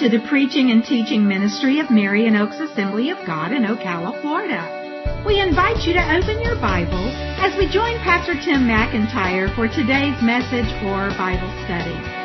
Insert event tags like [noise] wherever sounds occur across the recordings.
To the preaching and teaching ministry of Marion Oaks Assembly of God in Ocala, Florida. We invite you to open your Bible as we join Pastor Tim McIntyre for today's message or Bible study.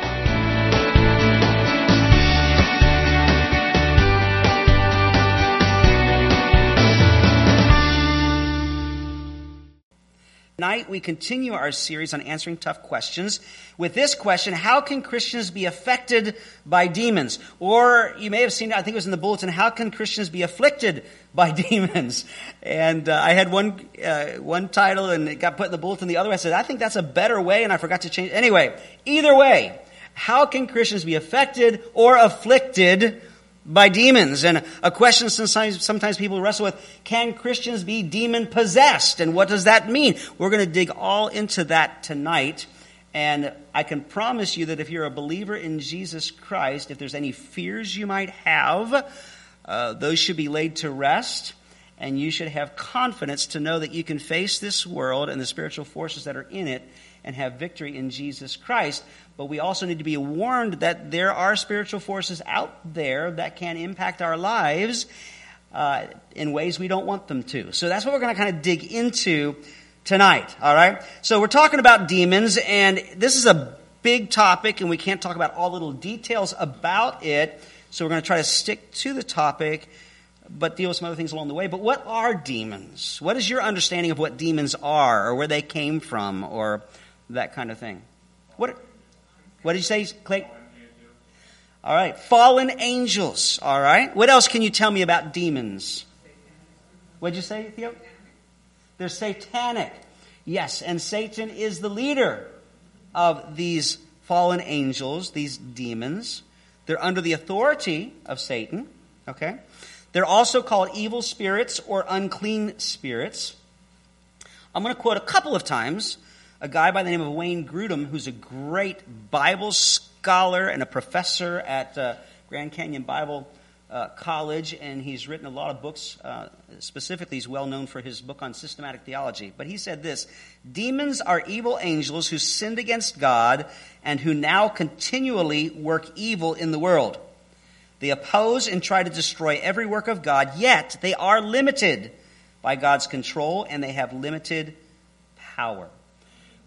Tonight, we continue our series on answering tough questions with this question How can Christians be affected by demons? Or you may have seen, I think it was in the bulletin, How can Christians be afflicted by [laughs] demons? And uh, I had one, uh, one title and it got put in the bulletin. The other I said, I think that's a better way, and I forgot to change. Anyway, either way, how can Christians be affected or afflicted by demons. And a question sometimes, sometimes people wrestle with, can Christians be demon possessed? And what does that mean? We're going to dig all into that tonight. And I can promise you that if you're a believer in Jesus Christ, if there's any fears you might have, uh, those should be laid to rest. And you should have confidence to know that you can face this world and the spiritual forces that are in it and have victory in Jesus Christ. But we also need to be warned that there are spiritual forces out there that can impact our lives uh, in ways we don't want them to. So that's what we're going to kind of dig into tonight. All right. So we're talking about demons, and this is a big topic, and we can't talk about all little details about it. So we're going to try to stick to the topic, but deal with some other things along the way. But what are demons? What is your understanding of what demons are, or where they came from, or that kind of thing? What? What did you say, Clay? All right. Fallen angels. All right. What else can you tell me about demons? What did you say, Theo? They're satanic. Yes, and Satan is the leader of these fallen angels, these demons. They're under the authority of Satan. Okay? They're also called evil spirits or unclean spirits. I'm going to quote a couple of times a guy by the name of Wayne Grudem, who's a great Bible scholar and a professor at uh, Grand Canyon Bible uh, College, and he's written a lot of books. Uh, specifically, he's well known for his book on systematic theology. But he said this Demons are evil angels who sinned against God and who now continually work evil in the world. They oppose and try to destroy every work of God, yet they are limited by God's control and they have limited power.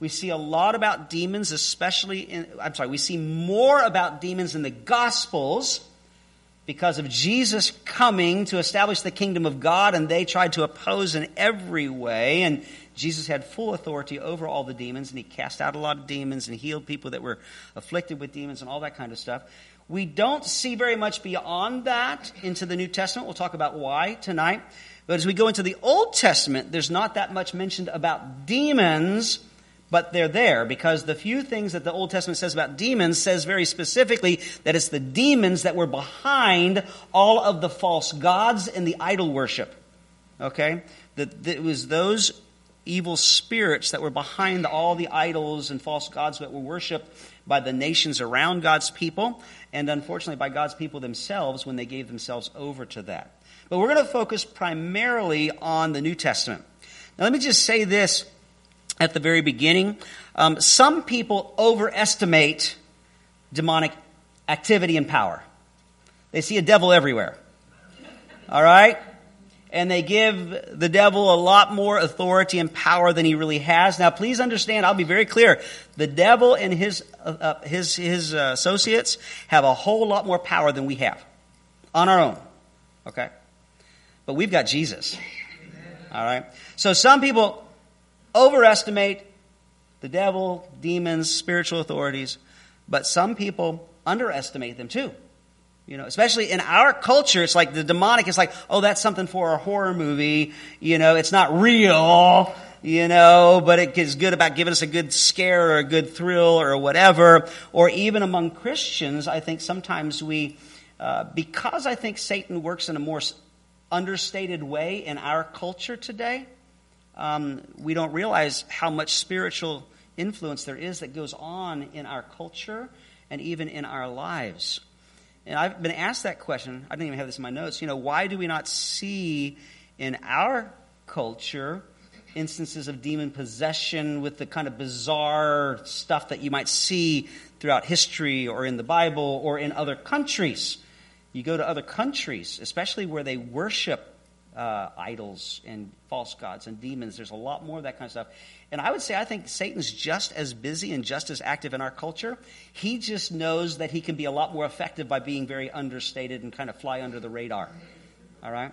We see a lot about demons, especially in, I'm sorry, we see more about demons in the Gospels because of Jesus coming to establish the kingdom of God, and they tried to oppose in every way. And Jesus had full authority over all the demons, and he cast out a lot of demons and healed people that were afflicted with demons and all that kind of stuff. We don't see very much beyond that into the New Testament. We'll talk about why tonight. But as we go into the Old Testament, there's not that much mentioned about demons but they're there because the few things that the Old Testament says about demons says very specifically that it's the demons that were behind all of the false gods and the idol worship. Okay? That, it was those evil spirits that were behind all the idols and false gods that were worshiped by the nations around God's people, and unfortunately by God's people themselves when they gave themselves over to that. But we're going to focus primarily on the New Testament. Now, let me just say this at the very beginning. Um, some people overestimate demonic activity and power. They see a devil everywhere. All right? And they give the devil a lot more authority and power than he really has. Now, please understand, I'll be very clear. The devil and his, uh, uh his, his uh, associates have a whole lot more power than we have on our own. Okay? But we've got Jesus. All right? So some people overestimate the devil, demons, spiritual authorities, but some people underestimate them too. You know, especially in our culture, it's like the demonic is like, oh, that's something for a horror movie. You know, it's not real, you know, but it is good about giving us a good scare or a good thrill or whatever. Or even among Christians, I think sometimes we, uh, because I think Satan works in a more understated way in our culture today, um, we don't realize how much spiritual influence there is that goes on in our culture and even in our lives. And I've been asked that question. I didn't even have this in my notes. You know, why do we not see in our culture instances of demon possession with the kind of bizarre stuff that you might see throughout history or in the Bible or in other countries? You go to other countries, especially where they worship uh, idols and false gods and demons. There's a lot more of that kind of stuff. And I would say I think Satan's just as busy and just as active in our culture. He just knows that he can be a lot more effective by being very understated and kind of fly under the radar. All right?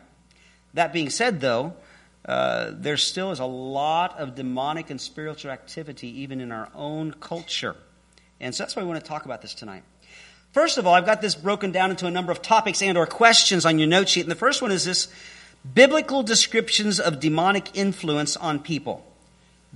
That being said, though, uh, there still is a lot of demonic and spiritual activity even in our own culture. And so that's why we want to talk about this tonight. First of all, I've got this broken down into a number of topics and or questions on your note sheet. And the first one is this biblical descriptions of demonic influence on people.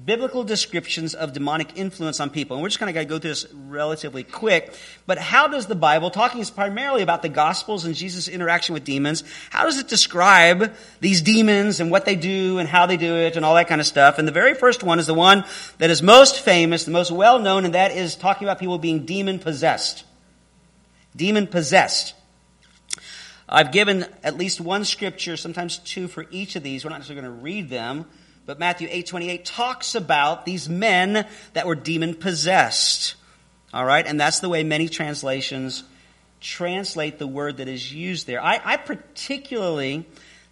Biblical descriptions of demonic influence on people. And we're just kind of going to go through this relatively quick. But how does the Bible, talking primarily about the Gospels and Jesus' interaction with demons, how does it describe these demons and what they do and how they do it and all that kind of stuff? And the very first one is the one that is most famous, the most well known, and that is talking about people being demon possessed. Demon possessed. I've given at least one scripture, sometimes two for each of these. We're not necessarily going to read them, but Matthew 8:28 talks about these men that were demon possessed. All right, and that's the way many translations translate the word that is used there. I, I particularly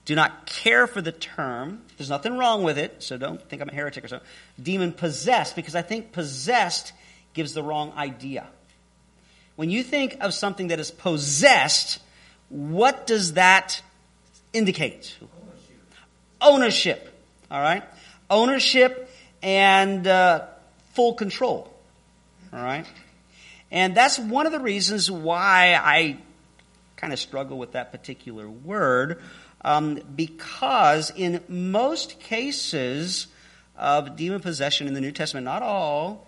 do not care for the term. There's nothing wrong with it, so don't think I'm a heretic or so. Demon possessed, because I think possessed gives the wrong idea. When you think of something that is possessed, what does that indicate? Ownership. Ownership all right? Ownership and uh, full control. All right? And that's one of the reasons why I kind of struggle with that particular word, um, because in most cases of demon possession in the New Testament, not all,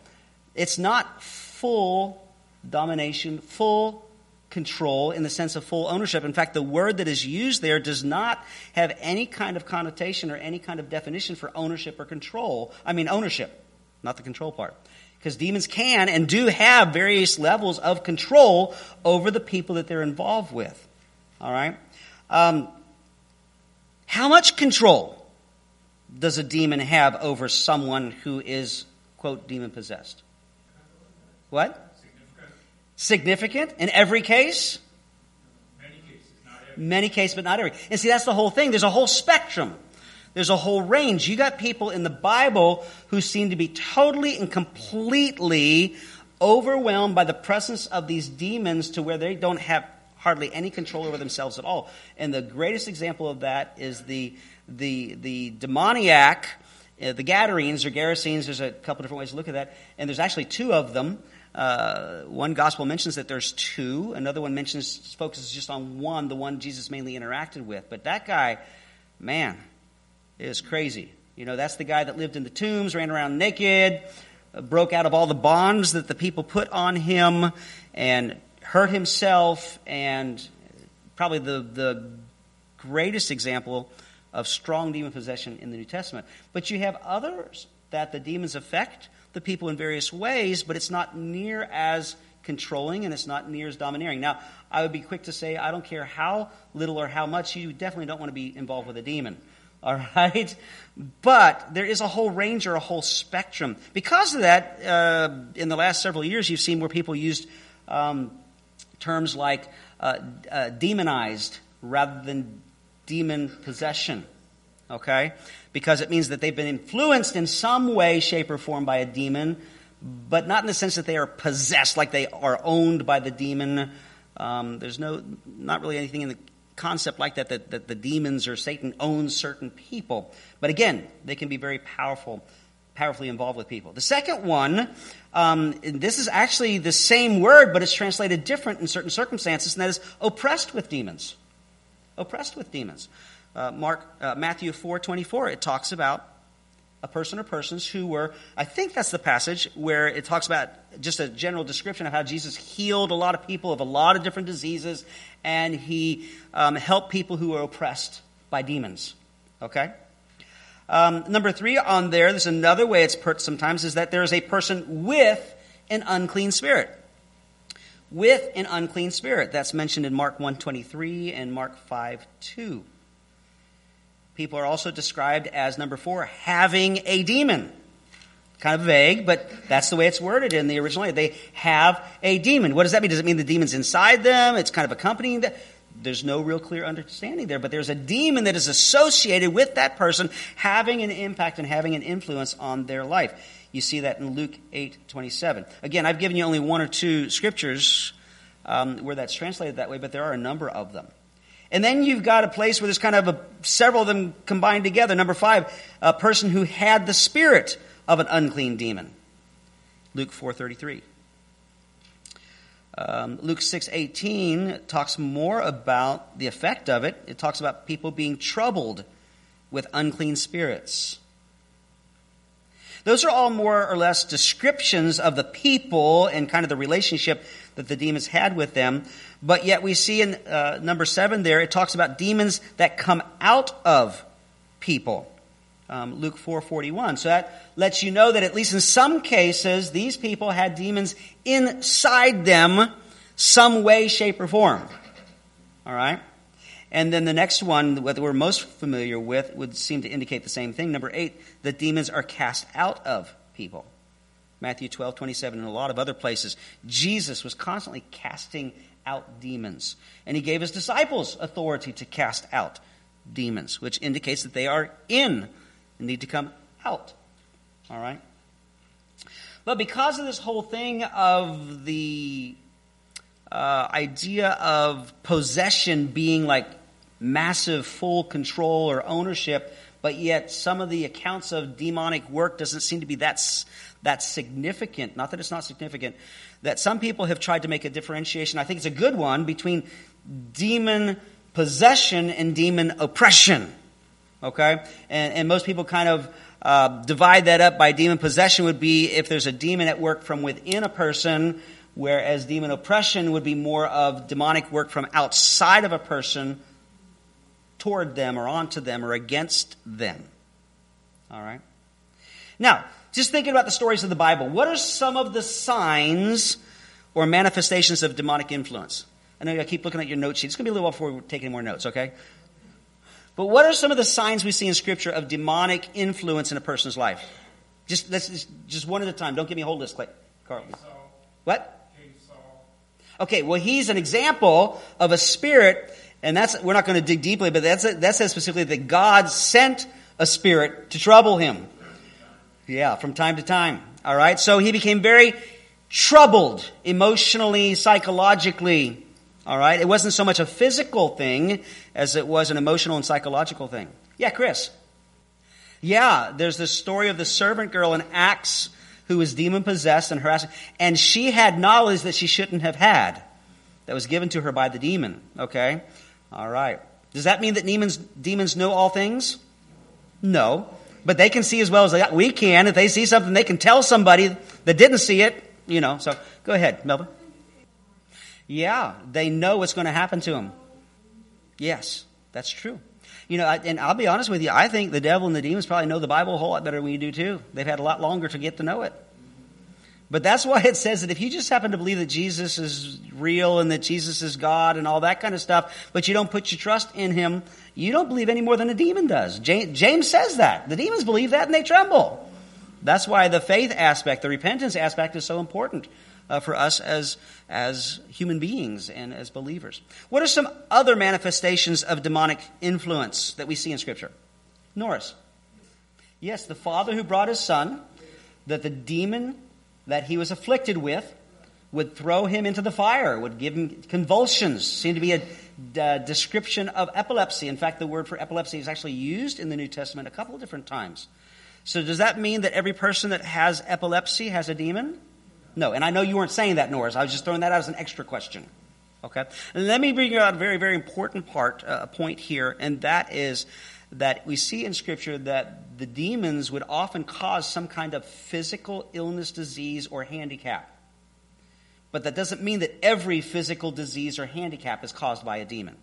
it's not full domination, full control in the sense of full ownership. In fact, the word that is used there does not have any kind of connotation or any kind of definition for ownership or control. I mean, ownership, not the control part. Because demons can and do have various levels of control over the people that they're involved with. All right? Um, how much control does a demon have over someone who is, quote, demon possessed? What? Significant in every case? Many cases, not every. Many cases, but not every. And see, that's the whole thing. There's a whole spectrum. There's a whole range. You got people in the Bible who seem to be totally and completely overwhelmed by the presence of these demons to where they don't have hardly any control over themselves at all. And the greatest example of that is the the the demoniac, uh, the Gadarenes or Gerasenes. There's a couple different ways to look at that, and there's actually two of them. Uh, one gospel mentions that there's two. Another one mentions focuses just on one, the one Jesus mainly interacted with. But that guy, man, is crazy. You know, that's the guy that lived in the tombs, ran around naked, uh, broke out of all the bonds that the people put on him, and hurt himself. And probably the the greatest example of strong demon possession in the New Testament. But you have others that the demons affect the people in various ways, but it's not near as controlling and it's not near as domineering. Now, I would be quick to say I don't care how little or how much, you definitely don't want to be involved with a demon. [laughs] All right? But there is a whole range or a whole spectrum. Because of that, uh, in the last several years, you've seen where people used um, terms like uh, uh, demonized rather than demon possession. Okay? Because it means that they've been influenced in some way, shape, or form by a demon, but not in the sense that they are possessed, like they are owned by the demon. Um, there's no, not really anything in the concept like that, that, that the demons or Satan owns certain people. But again, they can be very powerful, powerfully involved with people. The second one, um, this is actually the same word, but it's translated different in certain circumstances, and that is oppressed with demons. Oppressed with demons uh, Mark, uh, Matthew 4 24, it talks about a person or persons who were, I think that's the passage where it talks about just a general description of how Jesus healed a lot of people of a lot of different diseases and he um, helped people who were oppressed by demons. Okay? Um, number three on there, there's another way it's put sometimes, is that there is a person with an unclean spirit. With an unclean spirit. That's mentioned in Mark 1.23 and Mark 5 2. People are also described as, number four, having a demon. Kind of vague, but that's the way it's worded in the original. They have a demon. What does that mean? Does it mean the demon's inside them? It's kind of accompanying them? there's no real clear understanding there, but there's a demon that is associated with that person having an impact and having an influence on their life. You see that in Luke 8 27. Again, I've given you only one or two scriptures um, where that's translated that way, but there are a number of them. And then you've got a place where there's kind of a, several of them combined together. Number five, a person who had the spirit of an unclean demon. Luke 4:33. Um, Luke 6:18 talks more about the effect of it. It talks about people being troubled with unclean spirits. Those are all more or less descriptions of the people and kind of the relationship that the demons had with them. But yet we see in uh, number seven there, it talks about demons that come out of people. Um, Luke 4:41. So that lets you know that at least in some cases, these people had demons inside them, some way, shape, or form. All right. And then the next one, what we're most familiar with, would seem to indicate the same thing. Number eight, the demons are cast out of people. Matthew 12, 27, and a lot of other places. Jesus was constantly casting out demons. And he gave his disciples authority to cast out demons, which indicates that they are in and need to come out. All right? But because of this whole thing of the uh, idea of possession being like massive full control or ownership, but yet some of the accounts of demonic work doesn't seem to be that, that significant. Not that it's not significant, that some people have tried to make a differentiation. I think it's a good one between demon possession and demon oppression. Okay? And, and most people kind of uh, divide that up by demon possession would be if there's a demon at work from within a person, whereas demon oppression would be more of demonic work from outside of a person toward them or onto them or against them. All right? Now, just thinking about the stories of the Bible, what are some of the signs or manifestations of demonic influence? I know I keep looking at your note sheet. It's going to be a little while before we take any more notes, okay? But what are some of the signs we see in Scripture of demonic influence in a person's life? Just let's just, just one at a time. Don't give me a whole list, Clay. Carl. What? Okay, well, he's an example of a spirit, and that's we're not going to dig deeply, but that's that says specifically that God sent a spirit to trouble him. Yeah, from time to time. All right. So he became very troubled emotionally, psychologically. All right. It wasn't so much a physical thing as it was an emotional and psychological thing. Yeah, Chris. Yeah, there's this story of the servant girl in Acts who was demon possessed and harassed, and she had knowledge that she shouldn't have had that was given to her by the demon. Okay? All right. Does that mean that demons, demons know all things? No but they can see as well as we can. If they see something, they can tell somebody that didn't see it, you know. So go ahead, Melvin. Yeah, they know what's going to happen to them. Yes, that's true. You know, and I'll be honest with you, I think the devil and the demons probably know the Bible a whole lot better than we do too. They've had a lot longer to get to know it. But that's why it says that if you just happen to believe that Jesus is real and that Jesus is God and all that kind of stuff, but you don't put your trust in Him, you don't believe any more than a demon does. James says that. The demons believe that and they tremble. That's why the faith aspect, the repentance aspect is so important uh, for us as, as human beings and as believers. What are some other manifestations of demonic influence that we see in Scripture? Norris. Yes, the father who brought his son, that the demon that he was afflicted with would throw him into the fire, would give him convulsions. Seemed to be a, description of epilepsy. In fact, the word for epilepsy is actually used in the New Testament a couple of different times. So does that mean that every person that has epilepsy has a demon? No. And I know you weren't saying that, Norris. I was just throwing that out as an extra question. Okay. And let me bring you out a very, very important part, uh, a point here, and that is that we see in Scripture that the demons would often cause some kind of physical illness, disease, or handicap. But that doesn't mean that every physical disease or handicap is caused by a demon.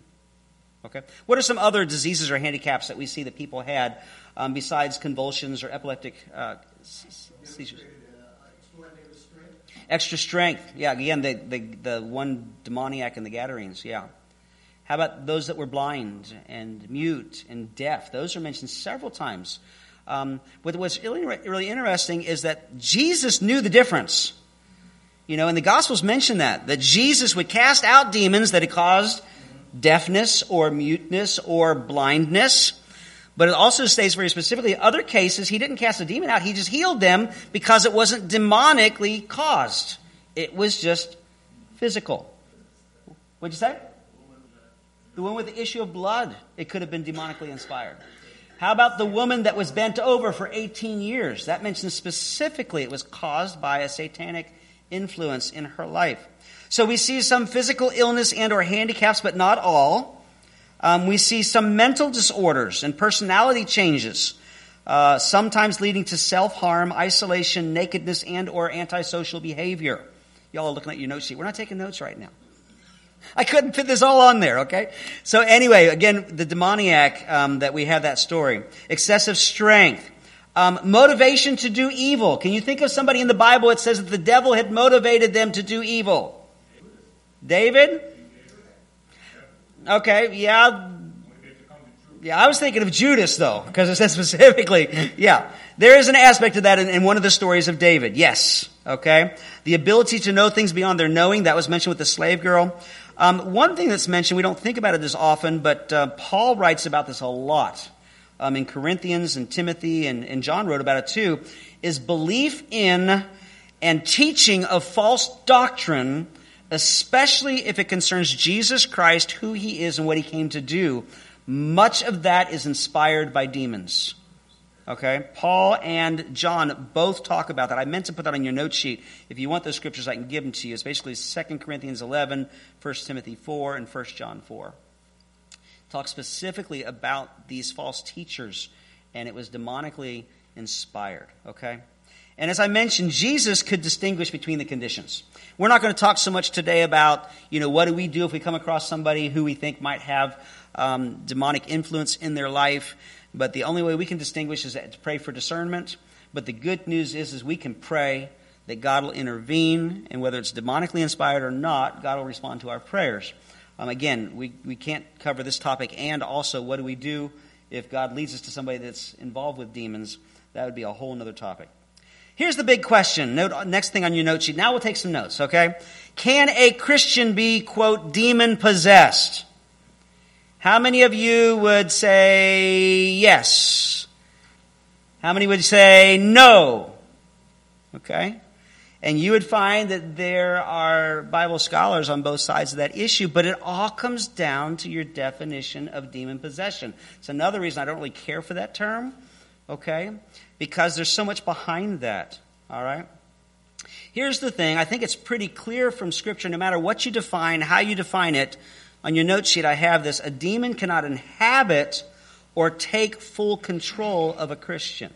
Okay? What are some other diseases or handicaps that we see that people had um, besides convulsions or epileptic uh, seizures? Extra strength. Yeah, again, the, the, the one demoniac in the Gadarenes. Yeah. How about those that were blind and mute and deaf? Those are mentioned several times. Um, but what's really, really interesting is that Jesus knew the difference. You know, and the Gospels mention that, that Jesus would cast out demons that had caused deafness or muteness or blindness. But it also states very specifically, other cases, he didn't cast a demon out, he just healed them because it wasn't demonically caused. It was just physical. What'd you say? The one with the issue of blood, it could have been demonically inspired. How about the woman that was bent over for 18 years? That mentions specifically it was caused by a satanic influence in her life. So we see some physical illness and or handicaps, but not all. Um, we see some mental disorders and personality changes, uh, sometimes leading to self-harm, isolation, nakedness, and or antisocial behavior. Y'all are looking at your note sheet. We're not taking notes right now. [laughs] I couldn't fit this all on there, okay? So anyway, again, the demoniac um, that we have that story. Excessive strength. Um, motivation to do evil. Can you think of somebody in the Bible that says that the devil had motivated them to do evil? David? Okay, yeah. Yeah, I was thinking of Judas though, because it says specifically, [laughs] yeah. There is an aspect of that in, in, one of the stories of David. Yes. Okay. The ability to know things beyond their knowing, that was mentioned with the slave girl. Um, one thing that's mentioned, we don't think about it as often, but uh, Paul writes about this a lot um, in Corinthians and Timothy, and, and John wrote about it too, is belief in and teaching of false doctrine, especially if it concerns Jesus Christ, who he is, and what he came to do. Much of that is inspired by demons. Okay? Paul and John both talk about that. I meant to put that on your note sheet. If you want those scriptures, I can give them to you. It's basically 2 Corinthians 11, 1 Timothy 4, and 1 John 4. Talk specifically about these false teachers, and it was demonically inspired. Okay? And as I mentioned, Jesus could distinguish between the conditions. We're not going to talk so much today about, you know, what do we do if we come across somebody who we think might have um, demonic influence in their life. But the only way we can distinguish is to pray for discernment. But the good news is, is we can pray that God will intervene, and whether it's demonically inspired or not, God will respond to our prayers. Um, again, we, we can't cover this topic, and also what do we do if God leads us to somebody that's involved with demons? That would be a whole other topic. Here's the big question. Note, next thing on your note sheet. Now we'll take some notes, okay? Can a Christian be, quote, demon possessed? How many of you would say yes? How many would say no? Okay? And you would find that there are Bible scholars on both sides of that issue, but it all comes down to your definition of demon possession. It's another reason I don't really care for that term, okay? Because there's so much behind that, all right? Here's the thing I think it's pretty clear from Scripture, no matter what you define, how you define it, on your note sheet, I have this. A demon cannot inhabit or take full control of a Christian.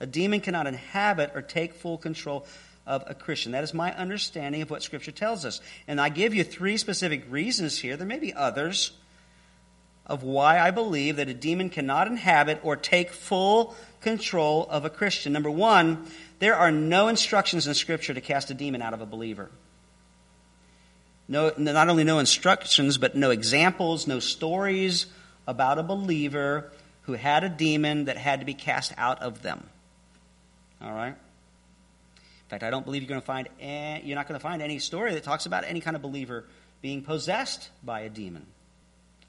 A demon cannot inhabit or take full control of a Christian. That is my understanding of what Scripture tells us. And I give you three specific reasons here. There may be others of why I believe that a demon cannot inhabit or take full control of a Christian. Number one, there are no instructions in Scripture to cast a demon out of a believer. No, not only no instructions, but no examples, no stories about a believer who had a demon that had to be cast out of them. All right? In fact, I don't believe you're going to find any, you're not going to find any story that talks about any kind of believer being possessed by a demon.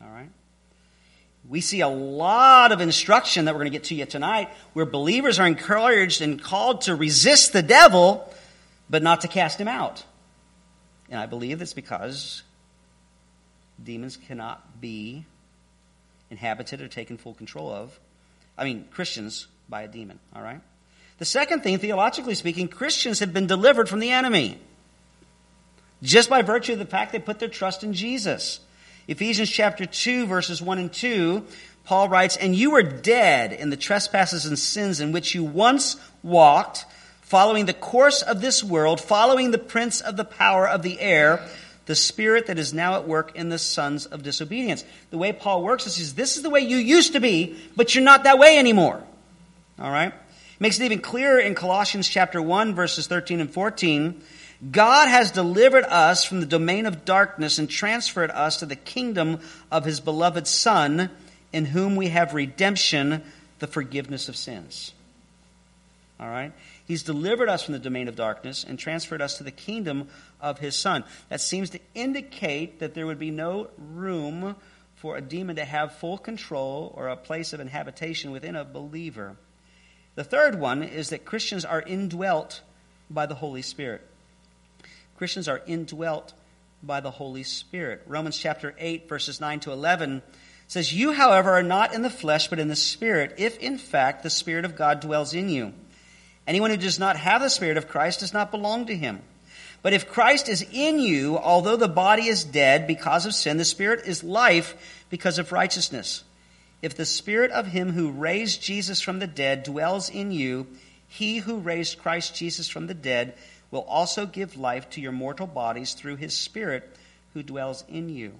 All right? We see a lot of instruction that we're going to get to you tonight where believers are encouraged and called to resist the devil, but not to cast him out. And I believe it's because demons cannot be inhabited or taken full control of. I mean, Christians by a demon, all right? The second thing, theologically speaking, Christians have been delivered from the enemy just by virtue of the fact they put their trust in Jesus. Ephesians chapter 2, verses 1 and 2, Paul writes, And you were dead in the trespasses and sins in which you once walked following the course of this world, following the prince of the power of the air, the spirit that is now at work in the sons of disobedience. The way Paul works is, says, this is the way you used to be, but you're not that way anymore. All right? Makes it even clearer in Colossians chapter 1 verses 13 and 14. God has delivered us from the domain of darkness and transferred us to the kingdom of his beloved son in whom we have redemption, the forgiveness of sins. All right? He's delivered us from the domain of darkness and transferred us to the kingdom of his son. That seems to indicate that there would be no room for a demon to have full control or a place of inhabitation within a believer. The third one is that Christians are indwelt by the Holy Spirit. Christians are indwelt by the Holy Spirit. Romans chapter 8, verses 9 to 11 says, You, however, are not in the flesh, but in the Spirit, if in fact the Spirit of God dwells in you. Anyone who does not have the Spirit of Christ does not belong to him. But if Christ is in you, although the body is dead because of sin, the Spirit is life because of righteousness. If the Spirit of him who raised Jesus from the dead dwells in you, he who raised Christ Jesus from the dead will also give life to your mortal bodies through his Spirit who dwells in you.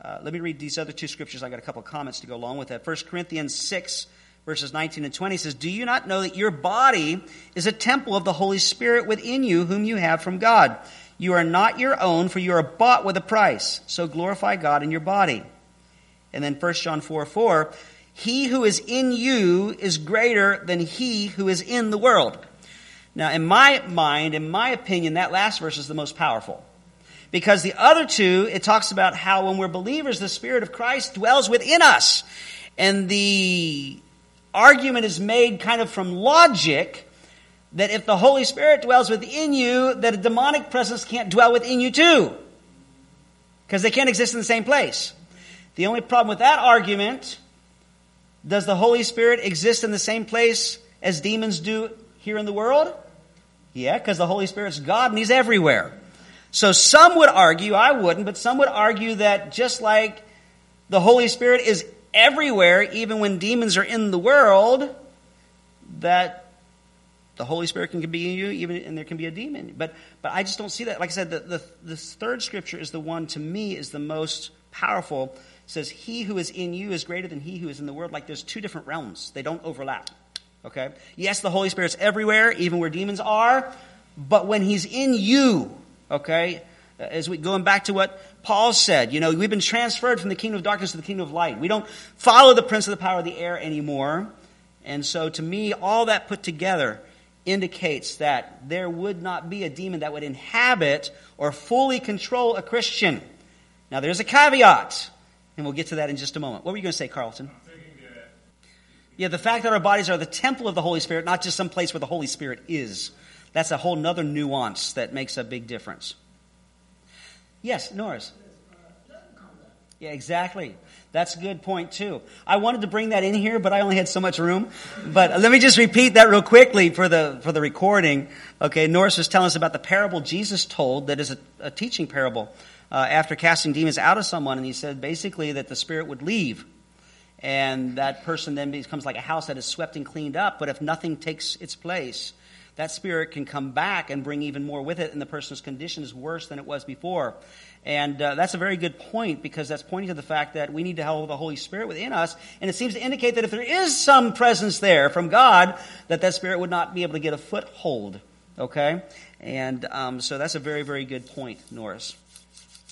Uh, let me read these other two scriptures. I got a couple comments to go along with that. 1 Corinthians 6, verses 19 and 20 says, Do you not know that your body is a temple of the Holy Spirit within you, whom you have from God? You are not your own, for you are bought with a price. So glorify God in your body. And then 1 John 4 4, He who is in you is greater than he who is in the world. Now, in my mind, in my opinion, that last verse is the most powerful. Because the other two, it talks about how when we're believers, the Spirit of Christ dwells within us. And the argument is made kind of from logic that if the Holy Spirit dwells within you, that a demonic presence can't dwell within you too. Because they can't exist in the same place. The only problem with that argument, does the Holy Spirit exist in the same place as demons do here in the world? Yeah, because the Holy Spirit's God and He's everywhere. So some would argue, I wouldn't, but some would argue that just like the Holy Spirit is everywhere, even when demons are in the world, that the Holy Spirit can be in you, even and there can be a demon. But but I just don't see that. Like I said, the, the, the third scripture is the one to me is the most powerful. It says, He who is in you is greater than he who is in the world. Like there's two different realms. They don't overlap. Okay? Yes, the Holy Spirit's everywhere, even where demons are, but when he's in you, okay, uh, as we going back to what Paul said, you know, we've been transferred from the kingdom of darkness to the kingdom of light. We don't follow the prince of the power of the air anymore. And so to me, all that put together indicates that there would not be a demon that would inhabit or fully control a Christian. Now there's a caveat, and we'll get to that in just a moment. What were you going to say, Carlton? Yeah, the fact that our bodies are the temple of the Holy Spirit, not just some place where the Holy Spirit is. That's a whole nother nuance that makes a big difference. Yes, Norris. Yeah, exactly. That's a good point too. I wanted to bring that in here, but I only had so much room. But let me just repeat that real quickly for the for the recording. Okay, Norris was telling us about the parable Jesus told that is a, a teaching parable uh, after casting demons out of someone, and he said basically that the spirit would leave, and that person then becomes like a house that is swept and cleaned up. But if nothing takes its place, that spirit can come back and bring even more with it, and the person's condition is worse than it was before. And uh, that's a very good point because that's pointing to the fact that we need to have the Holy Spirit within us. And it seems to indicate that if there is some presence there from God, that that Spirit would not be able to get a foothold. Okay? And um, so that's a very, very good point, Norris.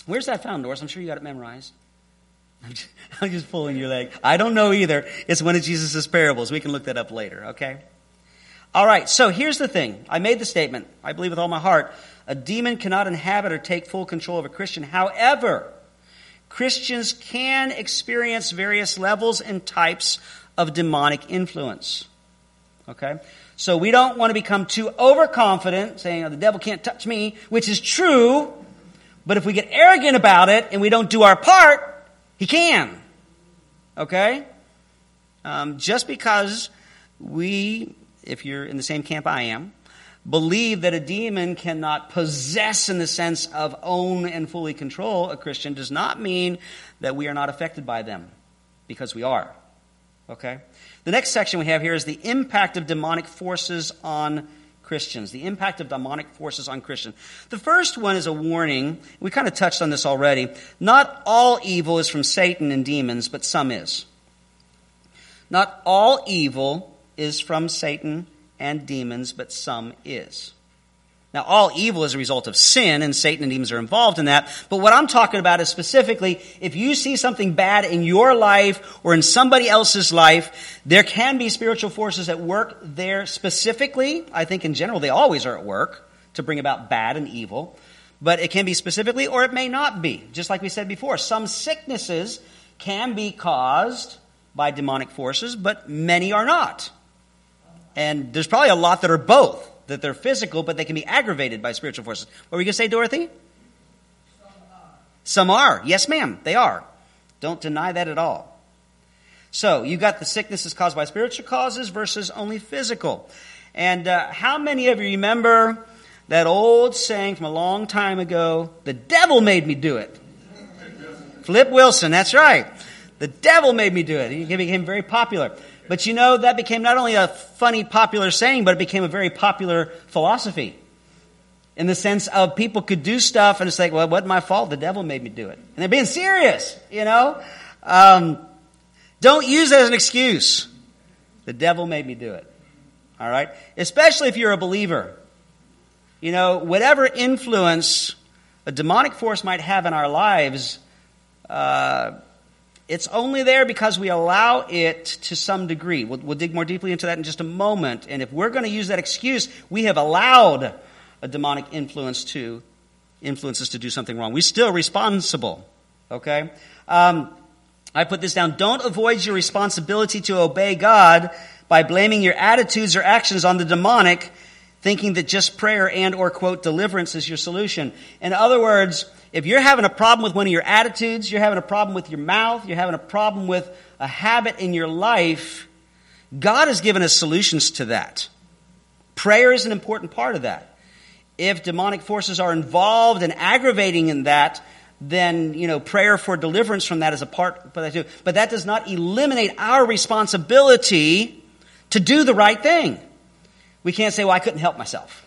Where's that found, Norris? I'm sure you got it memorized. [laughs] I'm just, I'm just pulling your leg. I don't know either. It's one of Jesus' parables. We can look that up later, okay? All right, so here's the thing. I made the statement, I believe with all my heart, a demon cannot inhabit or take full control of a Christian. However, Christians can experience various levels and types of demonic influence. Okay? So we don't want to become too overconfident, saying, oh, the devil can't touch me, which is true, but if we get arrogant about it and we don't do our part, he can. Okay? Um, just because we if you're in the same camp I am, believe that a demon cannot possess in the sense of own and fully control a Christian does not mean that we are not affected by them, because we are. Okay? The next section we have here is the impact of demonic forces on Christians. The impact of demonic forces on Christians. The first one is a warning. We kind of touched on this already. Not all evil is from Satan and demons, but some is. Not all evil is from Satan and demons, but some is. Now, all evil is a result of sin, and Satan and demons are involved in that. But what I'm talking about is specifically if you see something bad in your life or in somebody else's life, there can be spiritual forces at work there specifically. I think in general they always are at work to bring about bad and evil. But it can be specifically, or it may not be. Just like we said before, some sicknesses can be caused by demonic forces, but many are not. And there's probably a lot that are both that they're physical, but they can be aggravated by spiritual forces. What were you going to say, Dorothy? Some are. Yes, ma'am, they are. Don't deny that at all. So, you got the sicknesses caused by spiritual causes versus only physical. And uh, how many of you remember that old saying from a long time ago, the devil made me do it? Flip Wilson, that's right. The devil made me do it. He became very popular. But you know, that became not only a funny, popular saying, but it became a very popular philosophy. In the sense of people could do stuff and it's like, well, it wasn't my fault. The devil made me do it. And they're being serious, you know? Um, don't use that as an excuse. The devil made me do it. All right? Especially if you're a believer. You know, whatever influence a demonic force might have in our lives, uh, it's only there because we allow it to some degree. We'll, we'll dig more deeply into that in just a moment. And if we're going to use that excuse, we have allowed a demonic influence to influence us to do something wrong. We're still responsible. Okay? Um, I put this down. Don't avoid your responsibility to obey God by blaming your attitudes or actions on the demonic, thinking that just prayer and or quote deliverance is your solution. In other words, if you're having a problem with one of your attitudes, you're having a problem with your mouth, you're having a problem with a habit in your life, God has given us solutions to that. Prayer is an important part of that. If demonic forces are involved and aggravating in that, then you know prayer for deliverance from that is a part of that too. But that does not eliminate our responsibility to do the right thing. We can't say, "Well, I couldn't help myself."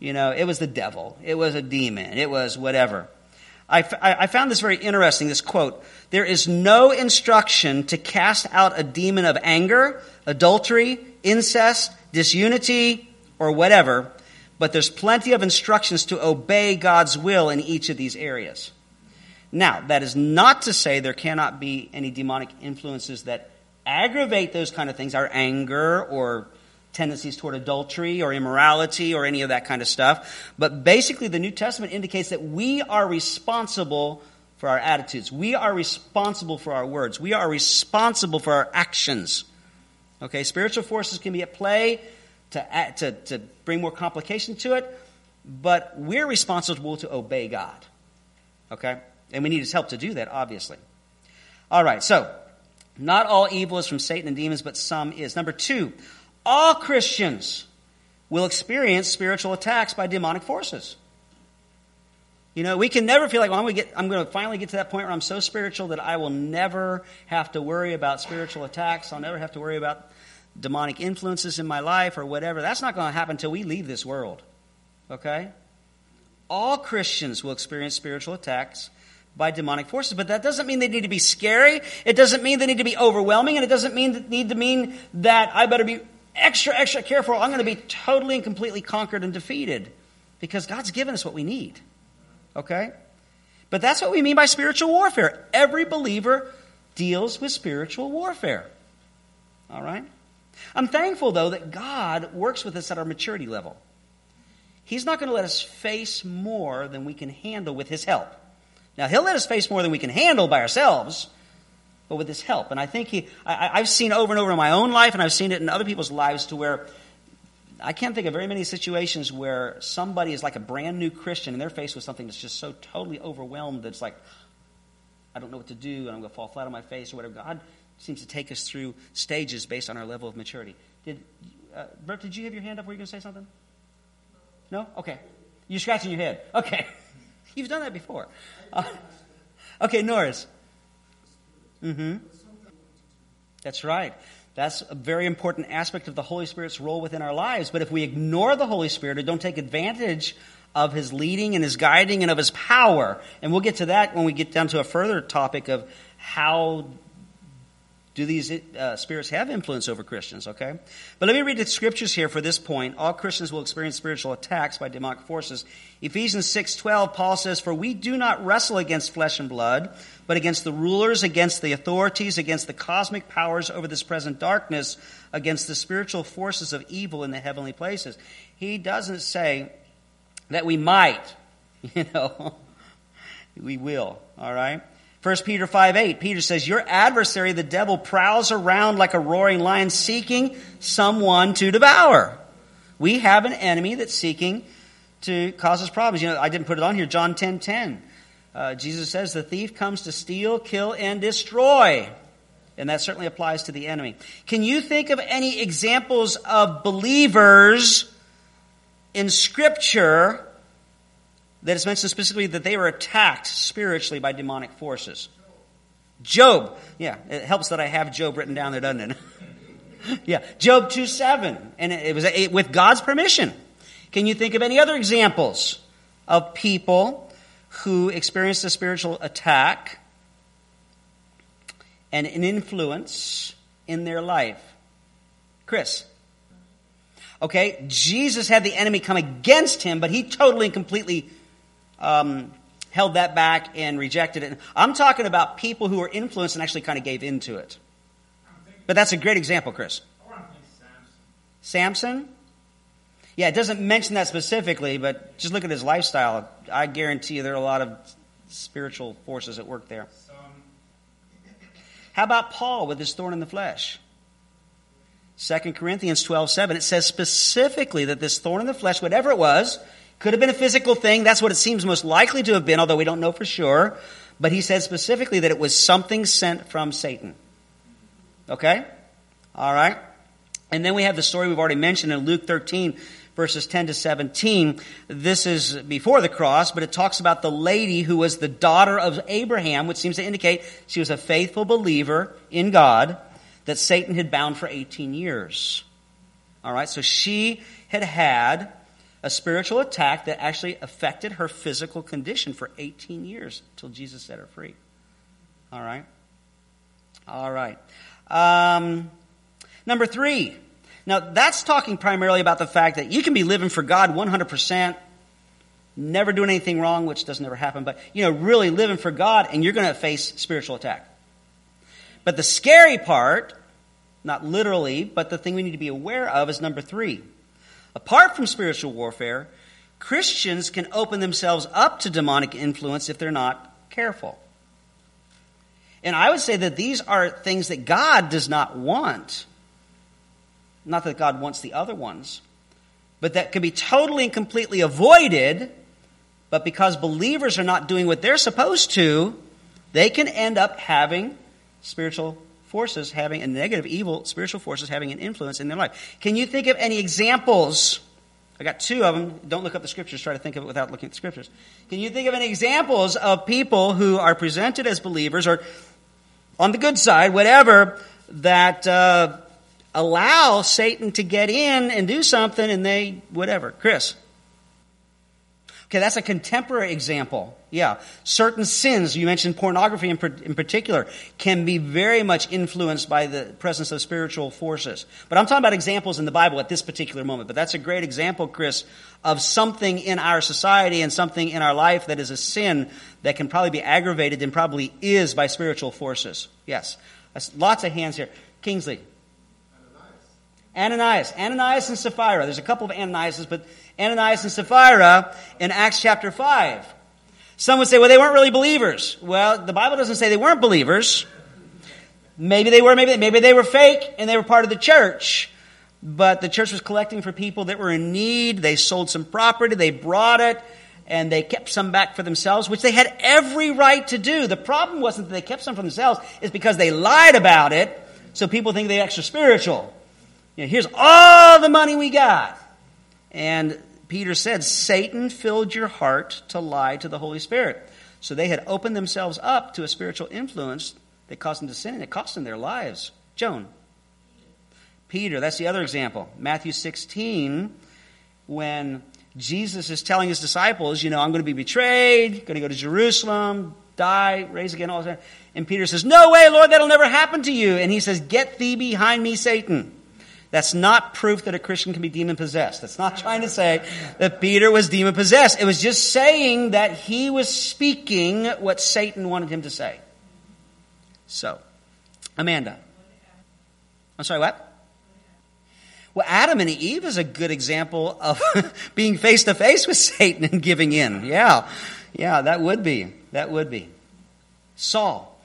You know, it was the devil, it was a demon, it was whatever. I, I found this very interesting, this quote. There is no instruction to cast out a demon of anger, adultery, incest, disunity, or whatever, but there's plenty of instructions to obey God's will in each of these areas. Now, that is not to say there cannot be any demonic influences that aggravate those kind of things, our anger or tendencies toward adultery or immorality or any of that kind of stuff. But basically, the New Testament indicates that we are responsible for our attitudes. We are responsible for our words. We are responsible for our actions. Okay, spiritual forces can be at play to, to, to bring more complication to it, but we're responsible to obey God. Okay? And we need his help to do that, obviously. All right, so not all evil is from Satan and demons, but some is. Number two, all Christians will experience spiritual attacks by demonic forces. You know, we can never feel like, well, I'm going, I'm going to finally get to that point where I'm so spiritual that I will never have to worry about spiritual attacks. I'll never have to worry about demonic influences in my life or whatever. That's not going to happen until we leave this world. Okay? All Christians will experience spiritual attacks by demonic forces, but that doesn't mean they need to be scary. It doesn't mean they need to be overwhelming, and it doesn't mean need to mean that I better be extra, extra careful, I'm going to be totally and completely conquered and defeated because God's given us what we need. Okay? But that's what we mean by spiritual warfare. Every believer deals with spiritual warfare. All right? I'm thankful, though, that God works with us at our maturity level. He's not going to let us face more than we can handle with His help. Now, He'll let us face more than we can handle by ourselves, but with his help. And I think he, I, have seen over and over in my own life, and I've seen it in other people's lives, to where I can't think of very many situations where somebody is like a brand new Christian and they're faced with something that's just so totally overwhelmed that it's like, I don't know what to do, and I'm going to fall flat on my face or whatever. God seems to take us through stages based on our level of maturity. Did, uh, Bert, did you have your hand up? Were you going to say something? No? Okay. You're scratching your head. Okay. [laughs] You've done that before. Uh, okay, Norris. Mm-hmm. That's right. That's a very important aspect of the Holy Spirit's role within our lives. But if we ignore the Holy Spirit or don't take advantage of His leading and His guiding and of His power, and we'll get to that when we get down to a further topic of how do these uh, spirits have influence over Christians, okay? But let me read the scriptures here for this point. All Christians will experience spiritual attacks by demonic forces. Ephesians 6:12 Paul says, "For we do not wrestle against flesh and blood, but against the rulers, against the authorities, against the cosmic powers over this present darkness, against the spiritual forces of evil in the heavenly places." He doesn't say that we might, [laughs] you know. [laughs] we will, all right? 1 Peter 5 8, Peter says, Your adversary, the devil, prowls around like a roaring lion seeking someone to devour. We have an enemy that's seeking to cause us problems. You know, I didn't put it on here. John 10 10. Uh, Jesus says, The thief comes to steal, kill, and destroy. And that certainly applies to the enemy. Can you think of any examples of believers in Scripture that it's mentioned specifically that they were attacked spiritually by demonic forces. Job, yeah, it helps that I have Job written down there, doesn't it? [laughs] yeah, Job 2 7, and it was with God's permission. Can you think of any other examples of people who experienced a spiritual attack and an influence in their life? Chris. Okay, Jesus had the enemy come against him, but he totally and completely um, held that back and rejected it. I'm talking about people who were influenced and actually kind of gave into it. But that's a great example, Chris. Samson? Yeah, it doesn't mention that specifically, but just look at his lifestyle. I guarantee you there are a lot of spiritual forces at work there. How about Paul with his thorn in the flesh? 2 Corinthians 12, 7, it says specifically that this thorn in the flesh, whatever it was, could have been a physical thing. That's what it seems most likely to have been, although we don't know for sure. But he said specifically that it was something sent from Satan. Okay? All right. And then we have the story we've already mentioned in Luke 13, verses 10 to 17. This is before the cross, but it talks about the lady who was the daughter of Abraham, which seems to indicate she was a faithful believer in God that Satan had bound for 18 years. All right, so she had had a spiritual attack that actually affected her physical condition for 18 years until Jesus set her free. All right? All right. Um, number three. Now, that's talking primarily about the fact that you can be living for God 100%, never doing anything wrong, which doesn't ever happen, but, you know, really living for God, and you're going to face spiritual attack. But the scary part, not literally, but the thing we need to be aware of is number three. Apart from spiritual warfare, Christians can open themselves up to demonic influence if they're not careful. And I would say that these are things that God does not want. Not that God wants the other ones, but that can be totally and completely avoided. But because believers are not doing what they're supposed to, they can end up having spiritual forces having a negative, evil spiritual forces having an influence in their life. Can you think of any examples? I got two of them. Don't look up the scriptures. Try to think of it without looking at the scriptures. Can you think of any examples of people who are presented as believers or on the good side, whatever, that uh, allow Satan to get in and do something and they, whatever? Chris. Okay, that's a contemporary example. Yeah. Certain sins, you mentioned pornography in, in particular, can be very much influenced by the presence of spiritual forces. But I'm talking about examples in the Bible at this particular moment. But that's a great example, Chris, of something in our society and something in our life that is a sin that can probably be aggravated and probably is by spiritual forces. Yes. Lots of hands here. Kingsley. Ananias. Ananias and Sapphira. There's a couple of Ananiases, but Ananias and Sapphira in Acts chapter 5. Some would say, well, they weren't really believers. Well, the Bible doesn't say they weren't believers. Maybe they were, maybe, maybe they were fake and they were part of the church. But the church was collecting for people that were in need. They sold some property, they brought it, and they kept some back for themselves, which they had every right to do. The problem wasn't that they kept some for themselves, it's because they lied about it, so people think they're extra spiritual. You know, here's all the money we got. And Peter said, Satan filled your heart to lie to the Holy Spirit. So they had opened themselves up to a spiritual influence that caused them to sin, and it cost them their lives. Joan. Peter, that's the other example. Matthew 16, when Jesus is telling his disciples, you know, I'm going to be betrayed, going to go to Jerusalem, die, raise again, all that. And Peter says, No way, Lord, that'll never happen to you. And he says, Get thee behind me, Satan. That's not proof that a Christian can be demon possessed. That's not trying to say that Peter was demon possessed. It was just saying that he was speaking what Satan wanted him to say. So, Amanda. I'm sorry, what? Well, Adam and Eve is a good example of [laughs] being face to face with Satan and giving in. Yeah. Yeah, that would be. That would be. Saul.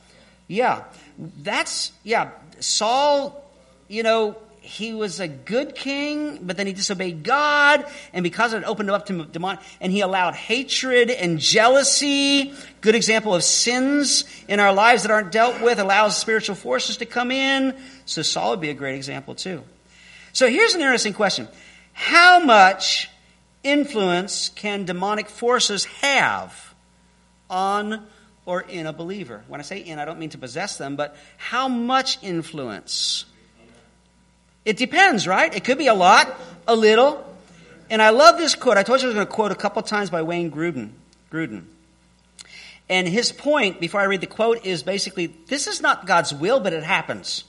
Yeah. That's, yeah. Saul, you know, he was a good king, but then he disobeyed God, and because it opened up to demon, and he allowed hatred and jealousy, good example of sins in our lives that aren't dealt with, allows spiritual forces to come in. So Saul would be a great example too. So here's an interesting question. How much influence can demonic forces have on or in a believer? When I say in, I don't mean to possess them, but how much influence? It depends, right? It could be a lot, a little. And I love this quote. I told you I was going to quote a couple times by Wayne Gruden. Grudem. And his point, before I read the quote, is basically this is not God's will, but it happens.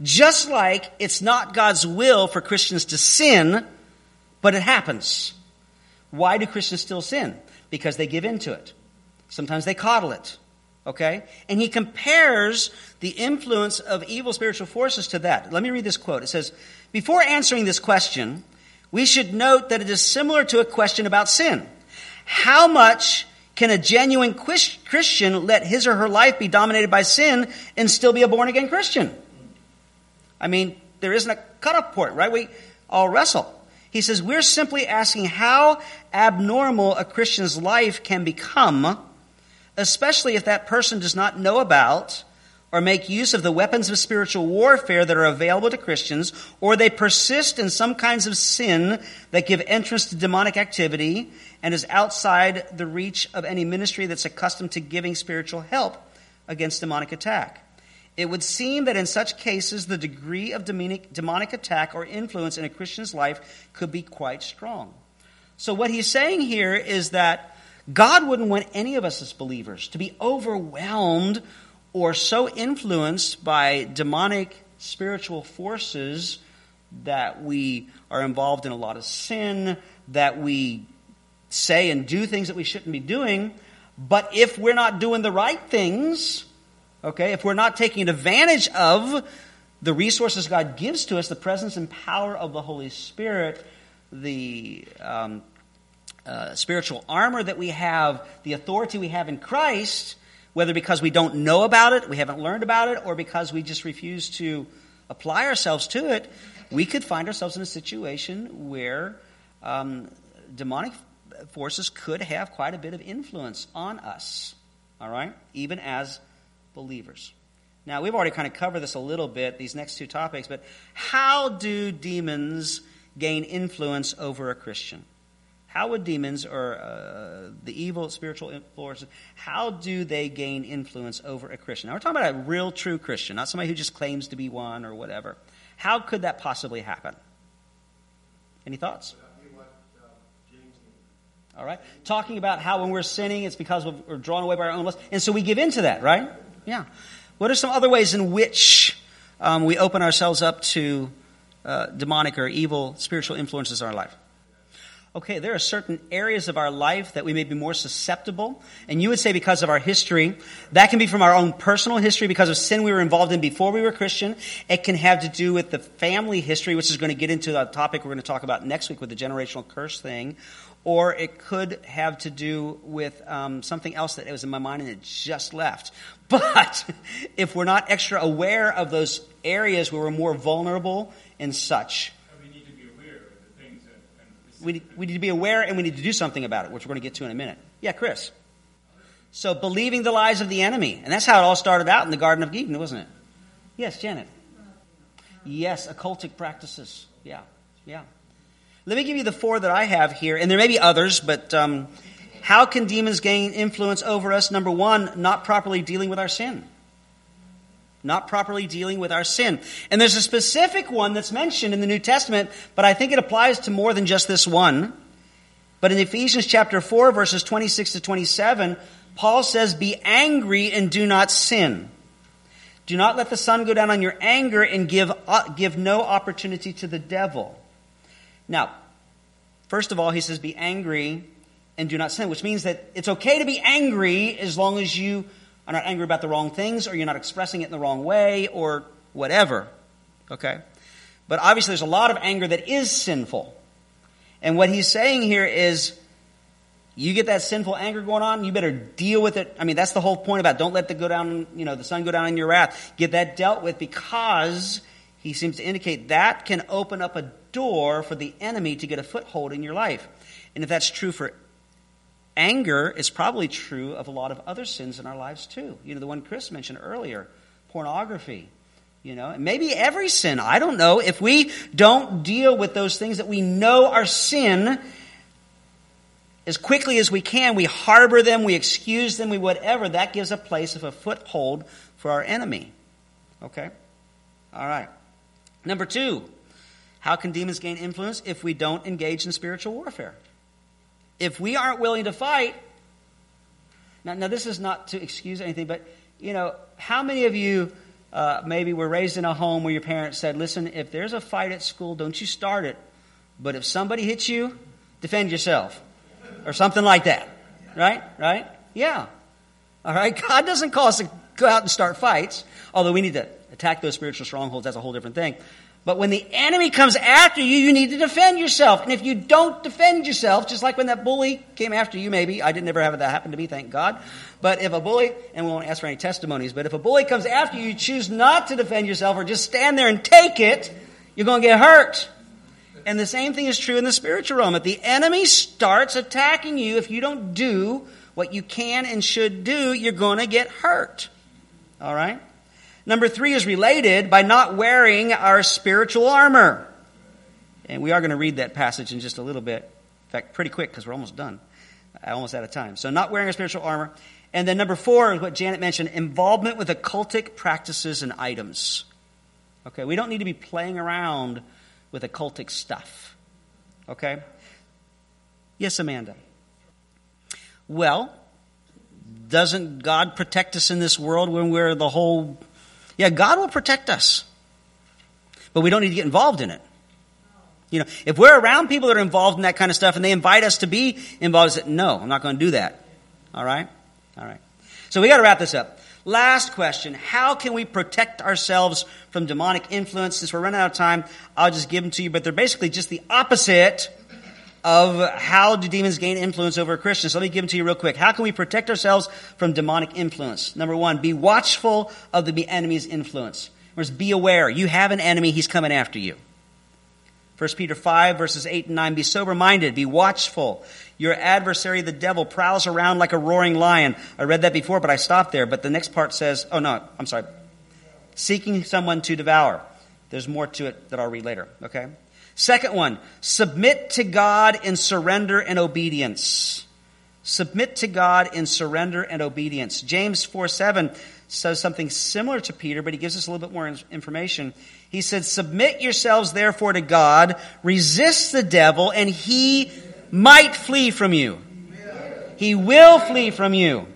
Just like it's not God's will for Christians to sin, but it happens. Why do Christians still sin? Because they give in to it. Sometimes they coddle it. Okay? And he compares the influence of evil spiritual forces to that. Let me read this quote. It says, Before answering this question, we should note that it is similar to a question about sin. How much can a genuine Christian let his or her life be dominated by sin and still be a born again Christian? I mean, there isn't a cutoff point, right? We all wrestle. He says, We're simply asking how abnormal a Christian's life can become especially if that person does not know about or make use of the weapons of spiritual warfare that are available to Christians, or they persist in some kinds of sin that give entrance to demonic activity and is outside the reach of any ministry that's accustomed to giving spiritual help against demonic attack. It would seem that in such cases, the degree of demonic, attack or influence in a Christian's life could be quite strong. So, what he's saying here is that God wouldn't want any of us as believers to be overwhelmed or so influenced by demonic spiritual forces that we are involved in a lot of sin, that we say and do things that we shouldn't be doing. But if we're not doing the right things, okay, if we're not taking advantage of the resources God gives to us, the presence and power of the Holy Spirit, the um, uh, spiritual armor that we have, the authority we have in Christ, whether because we don't know about it, we haven't learned about it, or because we just refuse to apply ourselves to it, we could find ourselves in a situation where um, demonic forces could have quite a bit of influence on us, all right, even as believers. Now, we've already kind of covered this a little bit, these next two topics, but how do demons gain influence over a Christian? How would demons or uh, the evil spiritual influences, how do they gain influence over a Christian? Now we're talking about a real true Christian, not somebody who just claims to be one or whatever. How could that possibly happen? Any thoughts? All right. Talking about how when we're sinning, it's because we're drawn away by our own lust. And so we give in to that, right? Yeah. What are some other ways in which um, we open ourselves up to uh, demonic or evil spiritual influences in our life? Okay, there are certain areas of our life that we may be more susceptible. And you would say because of our history. That can be from our own personal history because of sin we were involved in before we were Christian. It can have to do with the family history, which is going to get into a topic we're going to talk about next week with the generational curse thing. Or it could have to do with um, something else that was in my mind and it just left. [laughs] But if we're not extra aware of those areas where we're more vulnerable and such, we, we need to be aware and we need to do something about it, which we're going to get to in a minute. Yeah, Chris. So believing the lies of the enemy. And that's how it all started out in the Garden of Eden, wasn't it? Yes, Janet. Yes, occultic practices. Yeah, yeah. Let me give you the four that I have here, and there may be others, but um, how can demons gain influence over us? Number one, not properly dealing with our sin not properly dealing with our sin. And there's a specific one that's mentioned in the New Testament, but I think it applies to more than just this one. But in Ephesians chapter 4, verses 26 to 27, Paul says, Be angry and do not sin. Do not let the sun go down on your anger and give, uh, give no opportunity to the devil. Now, first of all, he says, Be angry and do not sin, which means that it's okay to be angry as long as you are not angry about the wrong things or you're not expressing it in the wrong way or whatever. Okay? But obviously, there's a lot of anger that is sinful. And what he's saying here is you get that sinful anger going on, you better deal with it. I mean, that's the whole point about don't let the go down, you know, the sun go down in your wrath. Get that dealt with because he seems to indicate that can open up a door for the enemy to get a foothold in your life. And if that's true for anger, is probably true of a lot of other sins in our lives too. You know, the one Chris mentioned earlier, pornography. You know, and maybe every sin. I don't know. If we don't deal with those things that we know are sin, as quickly as we can, we harbor them, we excuse them, we whatever, that gives a place of a foothold for our enemy. Okay? All right. Number two, how can demons gain influence if we don't engage in spiritual warfare? If we aren't willing to fight, now, now this is not to excuse anything, but, you know, how many of you uh, maybe were raised in a home where your parents said, listen, if there's a fight at school, don't you start it. But if somebody hits you, defend yourself or something like that. Right? Right? Yeah. All right? [laughs] God doesn't call us to go out and start fights, although we need to attack those spiritual strongholds. That's a whole different thing. But when the enemy comes after you, you need to defend yourself. And if you don't defend yourself, just like when that bully came after you, maybe, I didn't ever have that happen to me, thank God. But if a bully, and we won't ask for any testimonies, but if a bully comes after you, you choose not to defend yourself or just stand there and take it, you're going to get hurt. And the same thing is true in the spiritual realm. If the enemy starts attacking you, if you don't do what you can and should do, you're going to get hurt. All right? Number three is related by not wearing our spiritual armor. And we are going to read that passage in just a little bit. In fact, pretty quick because we're almost done. Almost out of time. So, not wearing our spiritual armor. And then number four is what Janet mentioned involvement with occultic practices and items. Okay, we don't need to be playing around with occultic stuff. Okay? Yes, Amanda. Well, doesn't God protect us in this world when we're the whole. Yeah, God will protect us. But we don't need to get involved in it. You know, if we're around people that are involved in that kind of stuff and they invite us to be involved, say, no, I'm not going to do that. All right? All right. So we got to wrap this up. Last question. How can we protect ourselves from demonic influence? Since we're running out of time, I'll just give them to you, but they're basically just the opposite of how do demons gain influence over Christians. Let me give them to you real quick. How can we protect ourselves from demonic influence? Number one, be watchful of the enemy's influence. Whereas be aware. You have an enemy, he's coming after you. 1 Peter 5 verses 8 and 9, be sober minded, be watchful. Your adversary, the devil, prowls around like a roaring lion. I read that before, but I stopped there. But the next part says, oh no, I'm sorry. Seeking someone to devour. There's more to it that I'll read later, okay? Second one, submit to God in surrender and obedience. Submit to God in surrender and obedience. James 4 7 says something similar to Peter, but he gives us a little bit more information. He said, Submit yourselves therefore to God, resist the devil, and he might flee from you. He will flee from you.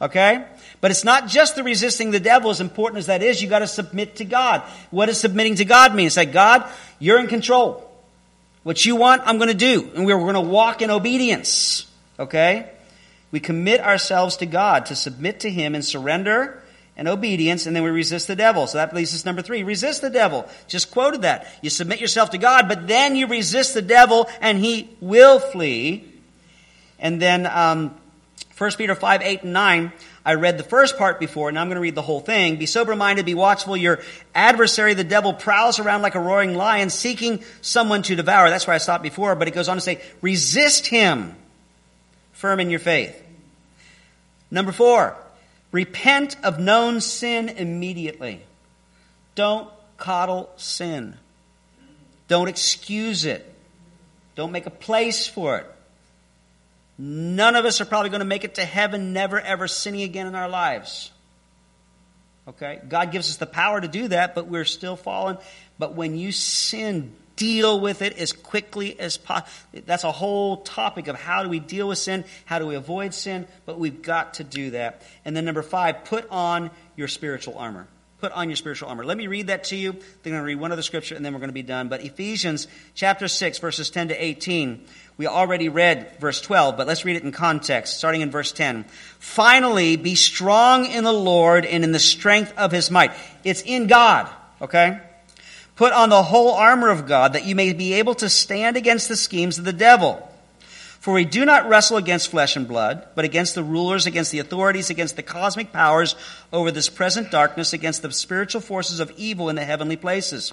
Okay? But it's not just the resisting the devil, as important as that is, you gotta submit to God. What does submitting to God mean? It's like, God, you're in control. What you want, I'm gonna do. And we're gonna walk in obedience. Okay? We commit ourselves to God, to submit to Him and surrender and obedience, and then we resist the devil. So that leads us number three. Resist the devil. Just quoted that. You submit yourself to God, but then you resist the devil, and he will flee. And then um, 1 Peter 5, 8, and 9. I read the first part before, and I'm going to read the whole thing. Be sober minded, be watchful. Your adversary, the devil, prowls around like a roaring lion, seeking someone to devour. That's where I stopped before, but it goes on to say, resist him, firm in your faith. Number four, Repent of known sin immediately. Don't coddle sin. Don't excuse it. Don't make a place for it. None of us are probably going to make it to heaven never ever sinning again in our lives. Okay? God gives us the power to do that, but we're still fallen. But when you sin, deal with it as quickly as possible. That's a whole topic of how do we deal with sin, how do we avoid sin, but we've got to do that. And then number five, put on your spiritual armor. Put on your spiritual armor. Let me read that to you. Then I'm going to read one other scripture and then we're going to be done. But Ephesians chapter 6, verses 10 to 18. We already read verse 12, but let's read it in context, starting in verse 10. Finally, be strong in the Lord and in the strength of his might. It's in God, okay? Put on the whole armor of God that you may be able to stand against the schemes of the devil. For we do not wrestle against flesh and blood, but against the rulers, against the authorities, against the cosmic powers over this present darkness, against the spiritual forces of evil in the heavenly places.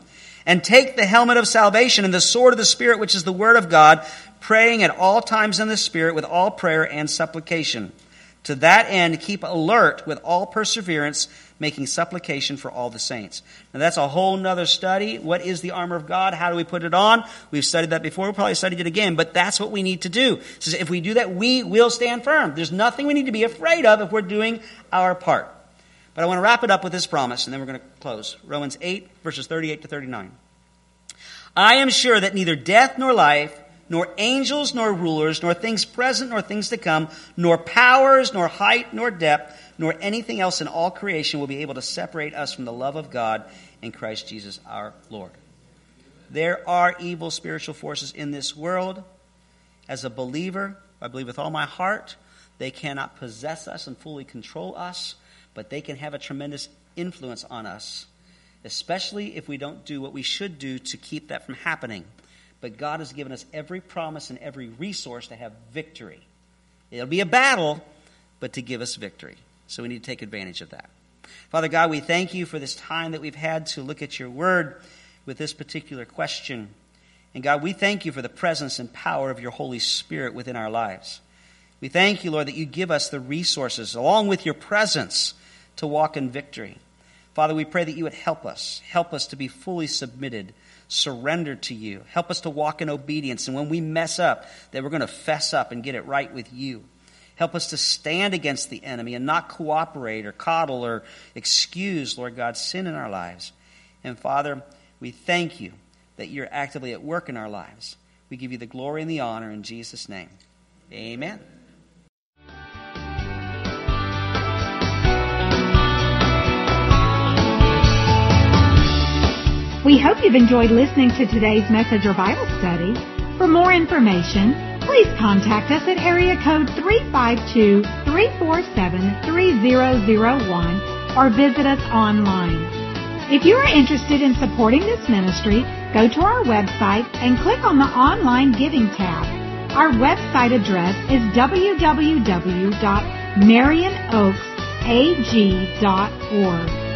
And take the helmet of salvation and the sword of the Spirit, which is the word of God, praying at all times in the Spirit with all prayer and supplication. To that end, keep alert with all perseverance, making supplication for all the saints. Now that's a whole nother study. What is the armor of God? How do we put it on? We've studied that before. We'll probably studied it again, but that's what we need to do. So if we do that, we will stand firm. There's nothing we need to be afraid of if we're doing our part. But I want to wrap it up with this promise, and then we're going to close. Romans 8, verses 38 to 39. I am sure that neither death nor life, nor angels, nor rulers, nor things present, nor things to come, nor powers, nor height, nor depth, nor anything else in all creation will be able to separate us from the love of God in Christ Jesus our Lord. There are evil spiritual forces in this world. As a believer, I believe with all my heart, they cannot possess us and fully control us, but they can have a tremendous influence on us, especially if we don't do what we should do to keep that from happening but God has given us every promise and every resource to have victory. It'll be a battle, but to give us victory. So we need to take advantage of that. Father God, we thank you for this time that we've had to look at your word with this particular question. And God, we thank you for the presence and power of your Holy Spirit within our lives. We thank you, Lord, that you give us the resources along with your presence to walk in victory. Father, we pray that you would help us. Help us to be fully submitted surrender to you. Help us to walk in obedience. And when we mess up, that we're going to fess up and get it right with you. Help us to stand against the enemy and not cooperate or coddle or excuse, Lord God, sin in our lives. And Father, we thank you that you're actively at work in our lives. We give you the glory and the honor in Jesus' name. Amen. We hope you've enjoyed listening to today's message or Bible study. For more information, please contact us at area code 352-347-3001 or visit us online. If you are interested in supporting this ministry, go to our website and click on the online giving tab. Our website address is www.marionoaksag.org.